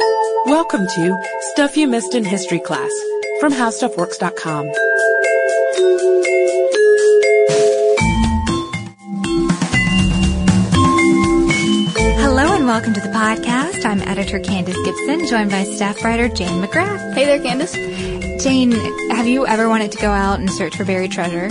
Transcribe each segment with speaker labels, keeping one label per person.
Speaker 1: Welcome to Stuff You Missed in History Class from HowStuffWorks.com.
Speaker 2: Hello and welcome to the podcast. I'm editor Candace Gibson, joined by staff writer Jane McGrath.
Speaker 3: Hey there, Candace.
Speaker 2: Jane, have you ever wanted to go out and search for buried treasure?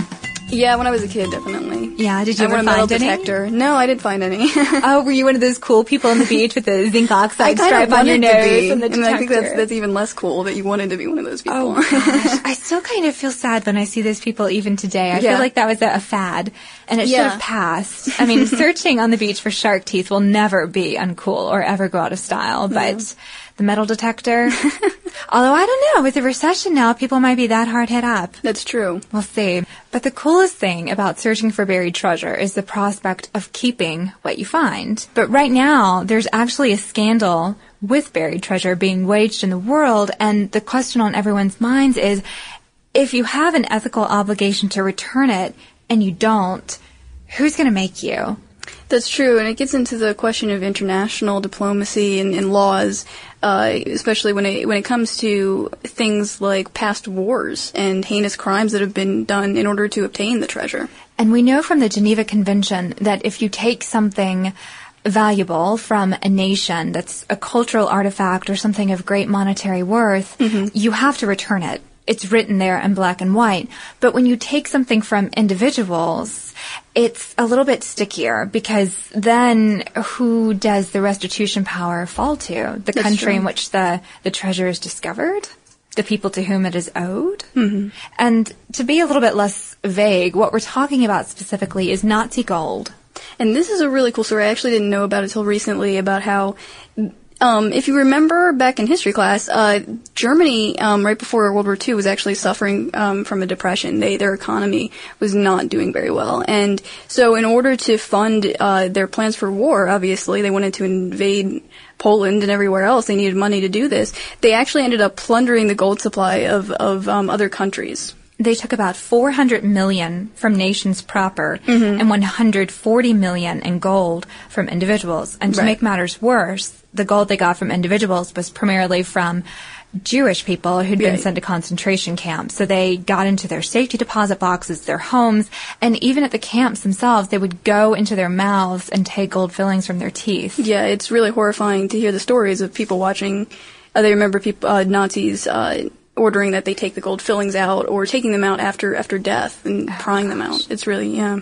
Speaker 3: Yeah, when I was a kid, definitely.
Speaker 2: Yeah, did you
Speaker 3: I
Speaker 2: ever
Speaker 3: want a metal
Speaker 2: find any?
Speaker 3: detector. No, I didn't find any.
Speaker 2: Oh, were you one of those cool people on the beach with the zinc oxide stripe on your nose and the detector?
Speaker 3: I think that's that's even less cool that you wanted to be one of those oh, people.
Speaker 2: Oh gosh, I still kind of feel sad when I see those people even today. I
Speaker 3: Yeah.
Speaker 2: feel like that was a, a fad and it should have passed. I mean, searching on the beach for shark teeth will never be uncool or ever go out of style, but the metal detector, although I don't know, with the recession now, people might be that hard hit up.
Speaker 3: That's true.
Speaker 2: We'll see. But the coolest thing about searching for buried treasure is the prospect of keeping what you find. But right now, there's actually a scandal with buried treasure being waged in the world, and the question on everyone's minds is if you have an ethical obligation to return it and you don't, who's going to make you?
Speaker 3: That's true, and it gets into the question of international diplomacy and, and laws, uh, especially when it when it comes to things like past wars and heinous crimes that have been done in order to obtain the treasure.
Speaker 2: And we know from the Geneva Convention that if you take something valuable from a nation that's a cultural artifact or something of great monetary worth, you have to return it. It's written there in black and white. But when you take something from individuals, it's a little bit stickier because then who does the restitution power fall to? The
Speaker 3: That's
Speaker 2: country in which the, the treasure is discovered? The people to whom it is owed? Mm-hmm. And to be a little bit less vague, what we're talking about specifically is Nazi gold.
Speaker 3: And this is a really cool story. I actually didn't know about it till recently about how, um, if you remember back in history class, uh, Germany, um, right before World War II was actually suffering, um, from a depression. They, their economy was not doing very well. And so in order to fund, uh, their plans for war, obviously, they wanted to invade Poland and everywhere else. They needed money to do this. They actually ended up plundering the gold supply of, of, um, other countries.
Speaker 2: They took about 400 million from nations proper
Speaker 3: Mm-hmm.
Speaker 2: and 140 million in gold from individuals. And to
Speaker 3: Right.
Speaker 2: make matters worse, the gold they got from individuals was primarily from Jewish people who'd been
Speaker 3: Right.
Speaker 2: sent to concentration camps. So they got into their safety deposit boxes, their homes, and even at the camps themselves, they would go into their mouths and take gold fillings from their teeth.
Speaker 3: Yeah, it's really horrifying to hear the stories of people watching. Uh, they remember people, uh, Nazis uh, ordering that they take the gold fillings out or taking them out after after death and oh, prying them out. It's really yeah.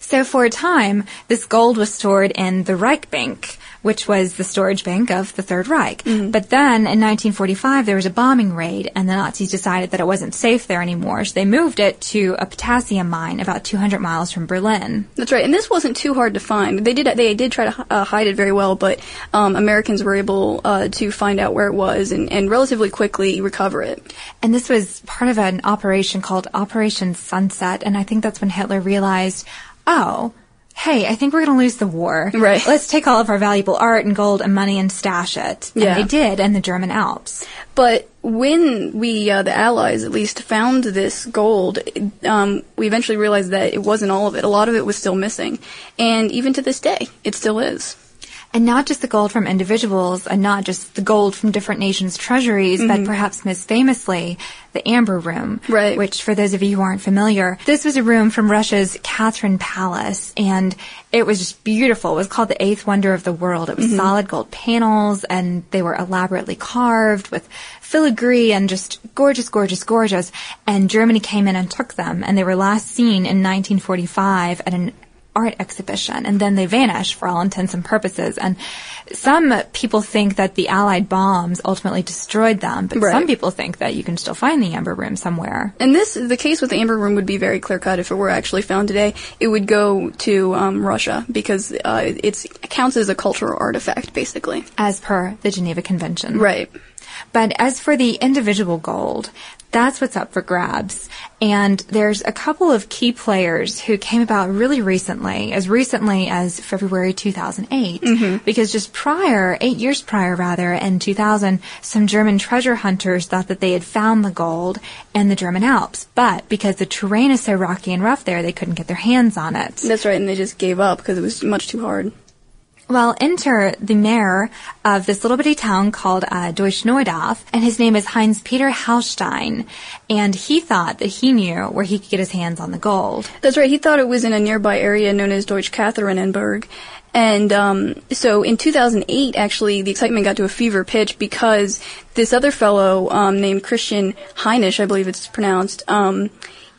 Speaker 2: So for a time, this gold was stored in the Reich Bank, which was the storage bank of the Third Reich.
Speaker 3: Mm-hmm.
Speaker 2: But then in 1945, there was a bombing raid, and the Nazis decided that it wasn't safe there anymore, so they moved it to a potassium mine about 200 miles from Berlin.
Speaker 3: That's right, and this wasn't too hard to find. They did they did try to uh, hide it very well, but um, Americans were able uh, to find out where it was and, and relatively quickly recover it.
Speaker 2: And this was part of an operation called Operation Sunset, and I think that's when Hitler realized, oh, hey, I think we're going to lose the war.
Speaker 3: Right.
Speaker 2: Let's take all of our valuable art and gold and money and stash it. And
Speaker 3: Yeah.
Speaker 2: they did in the German Alps.
Speaker 3: But when we, uh, the Allies at least, found this gold, um, we eventually realized that it wasn't all of it. A lot of it was still missing. And even to this day, it still is.
Speaker 2: And not just the gold from individuals and not just the gold from different nations' treasuries, but mm-hmm. perhaps most famously, the Amber Room.
Speaker 3: Right.
Speaker 2: Which, for those of you who aren't familiar, this was a room from Russia's Catherine Palace. And it was just beautiful. It was called the eighth wonder of the world. It was mm-hmm. solid gold panels and they were elaborately carved with filigree and just gorgeous, gorgeous, gorgeous. And Germany came in and took them. And they were last seen in 1945 at an art exhibition and then they vanish for all intents and purposes and some people think that the allied bombs ultimately destroyed them but
Speaker 3: Right.
Speaker 2: some people think that you can still find the amber room somewhere
Speaker 3: And this, the case with the Amber Room would be very clear cut if it were actually found today. It would go to um, Russia because uh, it's, it counts as a cultural artifact, basically.
Speaker 2: as per the Geneva Convention
Speaker 3: Right.
Speaker 2: But as for the individual gold, that's what's up for grabs. And there's a couple of key players who came about really recently, as recently as February 2008. Mm-hmm. Because just prior, eight years prior rather, in 2000, some German treasure hunters thought that they had found the gold in the German Alps. But because the terrain is so rocky and rough there, they couldn't get their hands on it.
Speaker 3: That's right, and they just gave up because it was much too hard.
Speaker 2: Well, enter the mayor of this little bitty town called uh, Deutschneudorf, and his name is Heinz Peter Haustein, and he thought that he knew where he could get his hands on the gold.
Speaker 3: That's right. He thought it was in a nearby area known as Deutschkatharinenberg. And um, so in 2008, actually, the excitement got to a fever pitch because this other fellow um, named Christian Hanisch, I believe it's pronounced, um,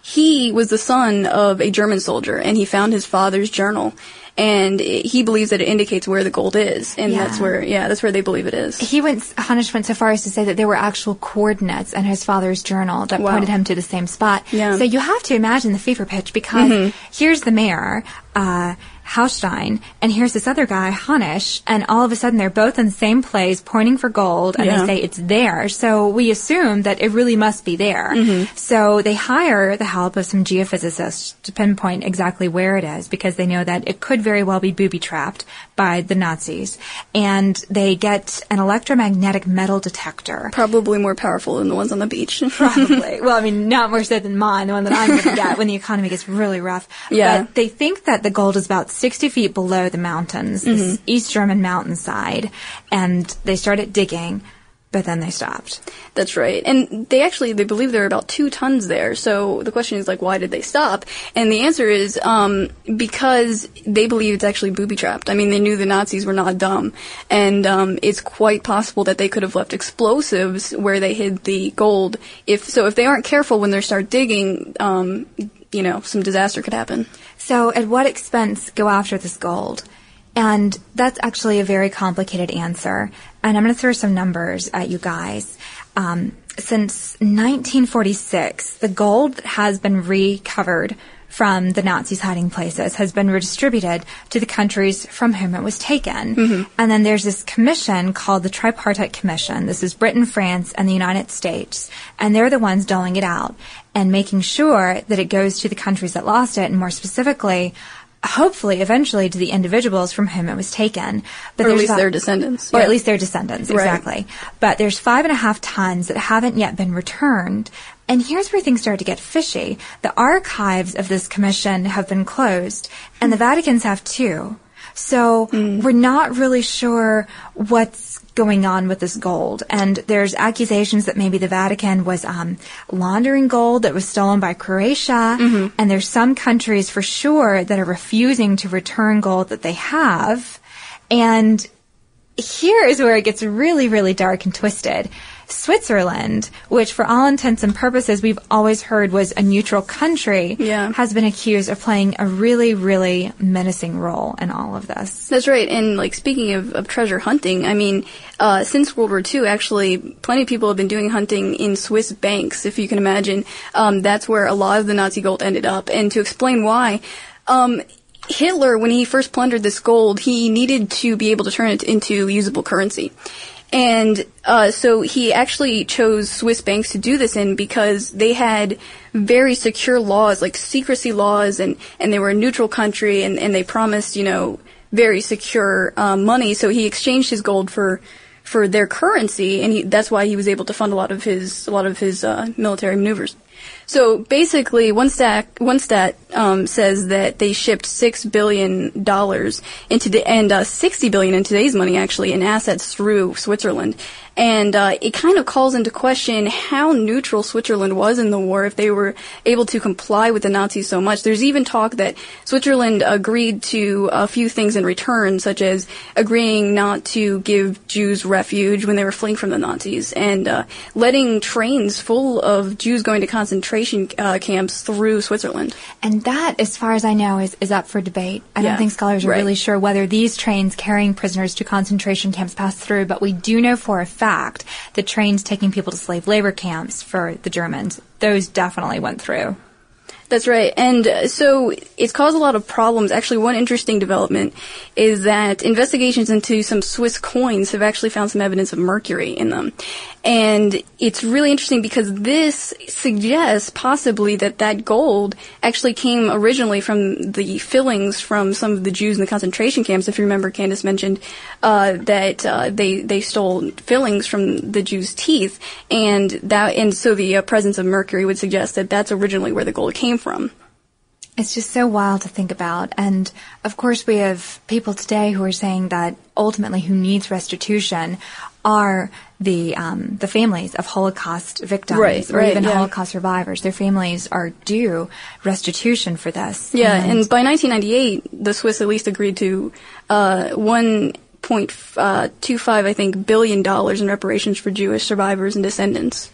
Speaker 3: he was the son of a German soldier, and he found his father's journal. And it- he believes that it indicates where the gold is, and
Speaker 2: Yeah.
Speaker 3: that's where, yeah, that's where they believe it is.
Speaker 2: He went, Hanisch went so far as to say that there were actual coordinates in his father's journal that
Speaker 3: Wow.
Speaker 2: pointed him to the same spot.
Speaker 3: Yeah. Mm-hmm.
Speaker 2: So you have to imagine the fever pitch because here's the mayor, uh, Haustein, and here's this other guy, Hanisch, and all of a sudden they're both in the same place pointing for gold and
Speaker 3: Yeah.
Speaker 2: they say it's there. So we assume that it really must be there.
Speaker 3: Mm-hmm.
Speaker 2: So they hire the help of some geophysicists to pinpoint exactly where it is because they know that it could very well be booby trapped by the Nazis. And they get an electromagnetic metal detector.
Speaker 3: Probably more powerful than the ones on the beach.
Speaker 2: Probably. well, I mean, not more so than mine, the one that I'm going to get when the economy gets really rough.
Speaker 3: Yeah.
Speaker 2: But they think that the gold is about 60 feet below the mountains, this East German mountainside, and they started digging, but then they stopped.
Speaker 3: That's right. And they actually, they believe there are about two tons there. So the question is like, why did they stop? And the answer is, um, because they believe it's actually booby trapped. I mean, they knew the Nazis were not dumb. And, um, it's quite possible that they could have left explosives where they hid the gold. If, so if they aren't careful when they start digging, um, you know, some disaster could happen.
Speaker 2: So, at what expense go after this gold? And that's actually a very complicated answer. And I'm going to throw some numbers at you guys. Um, since 1946, the gold has been recovered from the Nazis' hiding places has been redistributed to the countries from whom it was taken. Mm-hmm. And then there's this commission called the Tripartite Commission. This is Britain, France, and the United States. And they're the ones doling it out and making sure that it goes to the countries that lost it, and more specifically, hopefully, eventually, to the individuals from whom it was taken. But
Speaker 3: Or at least
Speaker 2: about-
Speaker 3: their descendants.
Speaker 2: or
Speaker 3: yeah.
Speaker 2: at least their descendants,
Speaker 3: Right.
Speaker 2: exactly. But there's five and a half tons that haven't yet been returned. And here's where things start to get fishy. The archives of this commission have been closed, and the Vatican's have too. So we're not really sure what's going on with this gold. And there's accusations that maybe the Vatican was um, laundering gold that was stolen by Croatia. And there's some countries for sure that are refusing to return gold that they have. And here is where it gets really, really dark and twisted. Switzerland, which for all intents and purposes we've always heard was a neutral country,
Speaker 3: Yeah.
Speaker 2: has been accused of playing a really, really menacing role in all of this.
Speaker 3: That's right. And like speaking of, of treasure hunting, I mean, uh, since World War II, actually, plenty of people have been doing hunting in Swiss banks, if you can imagine. Um, that's where a lot of the Nazi gold ended up. And to explain why, um, Hitler, when he first plundered this gold, he needed to be able to turn it into usable currency. And uh, so he actually chose Swiss banks to do this in because they had very secure laws, like secrecy laws, and, and they were a neutral country, and, and they promised, you know, very secure um, money. So he exchanged his gold for for their currency, and he, that's why he was able to fund a lot of his a lot of his uh, military maneuvers. So basically, one stat um, says that they shipped six billion dollars into the and uh, sixty billion in today's money actually in assets through Switzerland, and uh, it kind of calls into question how neutral Switzerland was in the war if they were able to comply with the Nazis so much. There's even talk that Switzerland agreed to a few things in return, such as agreeing not to give Jews refuge when they were fleeing from the Nazis, and uh, letting trains full of Jews going to concentration uh, camps through Switzerland.
Speaker 2: And that, as far as I know, is, is up for debate. I
Speaker 3: Yeah,
Speaker 2: don't think scholars are
Speaker 3: right.
Speaker 2: really sure whether these trains carrying prisoners to concentration camps passed through, but we do know for a fact that trains taking people to slave labor camps for the Germans, those definitely went through.
Speaker 3: That's right. And uh, so it's caused a lot of problems. Actually, one interesting development is that investigations into some Swiss coins have actually found some evidence of mercury in them. And it's really interesting because this suggests possibly that that gold actually came originally from the fillings from some of the Jews in the concentration camps. If you remember, Candace mentioned uh, that uh, they they stole fillings from the Jews' teeth, and that and so the uh, presence of mercury would suggest that that's originally where the gold came from.
Speaker 2: It's just so wild to think about. And of course, we have people today who are saying that ultimately who needs restitution are the um, the families of Holocaust victims
Speaker 3: Right,
Speaker 2: or
Speaker 3: right,
Speaker 2: even
Speaker 3: yeah.
Speaker 2: Holocaust survivors. Their families are due restitution for this.
Speaker 3: Yeah, and by 1998, the Swiss at least agreed to uh, 1.25, I think, billion dollars in reparations for Jewish survivors and descendants.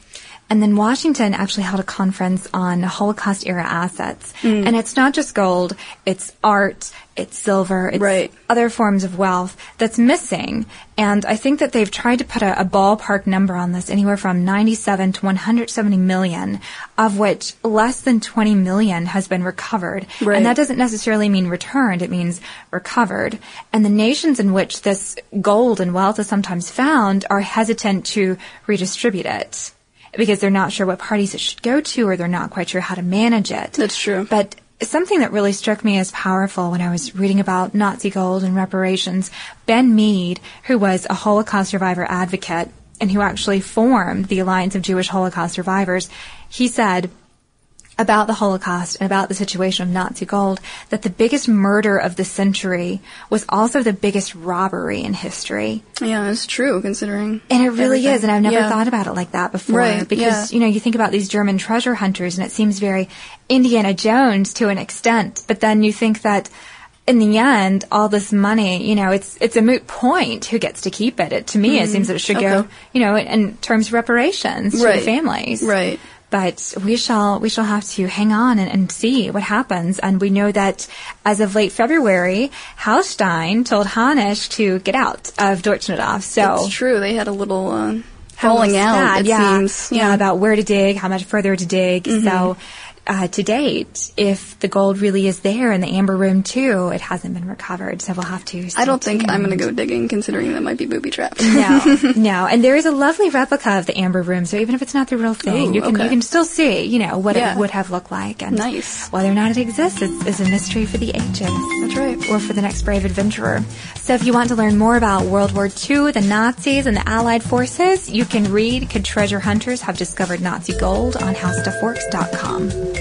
Speaker 2: And then Washington actually held a conference on Holocaust era assets. Mm. And it's not just gold, it's art, it's silver, it's
Speaker 3: Right.
Speaker 2: other forms of wealth that's missing. And I think that they've tried to put a, a ballpark number on this, anywhere from 97 to 170 million, of which less than 20 million has been recovered.
Speaker 3: Right.
Speaker 2: And that doesn't necessarily mean returned, it means recovered. And the nations in which this gold and wealth is sometimes found are hesitant to redistribute it because they're not sure what parties it should go to or they're not quite sure how to manage it.
Speaker 3: That's true.
Speaker 2: But something that really struck me as powerful when I was reading about Nazi gold and reparations, Ben Meed, who was a Holocaust survivor advocate and who actually formed the Alliance of Jewish Holocaust Survivors, he said, about the Holocaust and about the situation of Nazi gold that the biggest murder of the century was also the biggest robbery in history.
Speaker 3: Yeah, it's true, considering.
Speaker 2: And it really
Speaker 3: everything.
Speaker 2: is, and I've never
Speaker 3: Yeah.
Speaker 2: thought about it like that before.
Speaker 3: Right,
Speaker 2: because,
Speaker 3: yeah.
Speaker 2: you know, you think about these German treasure hunters and it seems very Indiana Jones to an extent, but then you think that in the end, all this money, you know, it's it's a moot point who gets to keep it. it to me, it seems that it should go,
Speaker 3: Mm-hmm.
Speaker 2: You know, in, in terms of reparations to the families.
Speaker 3: Right.
Speaker 2: But we shall we shall have to hang on and, and see what happens. And we know that as of late February, Haustein told Hanisch to get out of Deutschneudorf. So
Speaker 3: It's true, they had a little uh, falling out,
Speaker 2: sad,
Speaker 3: it
Speaker 2: yeah.
Speaker 3: seems.
Speaker 2: Yeah. about where to dig, how much further to dig.
Speaker 3: Mm-hmm.
Speaker 2: So, uh, to date, if the gold really is there in the amber room too, it hasn't been recovered. So we'll have to.
Speaker 3: I don't think I'm going to go digging, considering that might be booby trapped.
Speaker 2: No, no, and there is a lovely replica of the amber room. So even if it's not the real thing, you can
Speaker 3: okay.
Speaker 2: you can still see, you know, what
Speaker 3: Yeah.
Speaker 2: it would have looked like. And
Speaker 3: Nice.
Speaker 2: Whether or not it exists is, is a mystery for the ages.
Speaker 3: That's right.
Speaker 2: Or for the next brave adventurer. So if you want to learn more about World War II, the Nazis, and the Allied forces, you can read Could Treasure Hunters Have Discovered Nazi Gold on HowStuffWorks.com.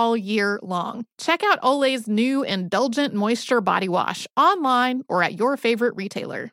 Speaker 4: all year long. Check out Olay's new Indulgent Moisture Body Wash online or at your favorite retailer.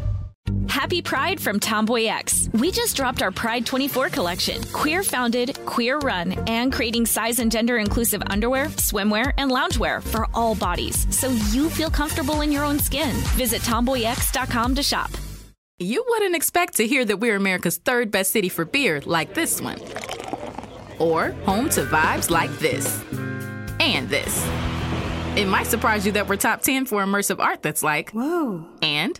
Speaker 5: Happy Pride from Tomboy X. We just dropped our Pride 24 collection. Queer founded, queer run, and creating size and gender inclusive underwear, swimwear, and loungewear for all bodies so you feel comfortable in your own skin. Visit tomboyx.com to shop.
Speaker 6: You wouldn't expect to hear that we're America's third best city for beer like this one, or home to vibes like this and this. It might surprise you that we're top 10 for immersive art that's like, whoa, and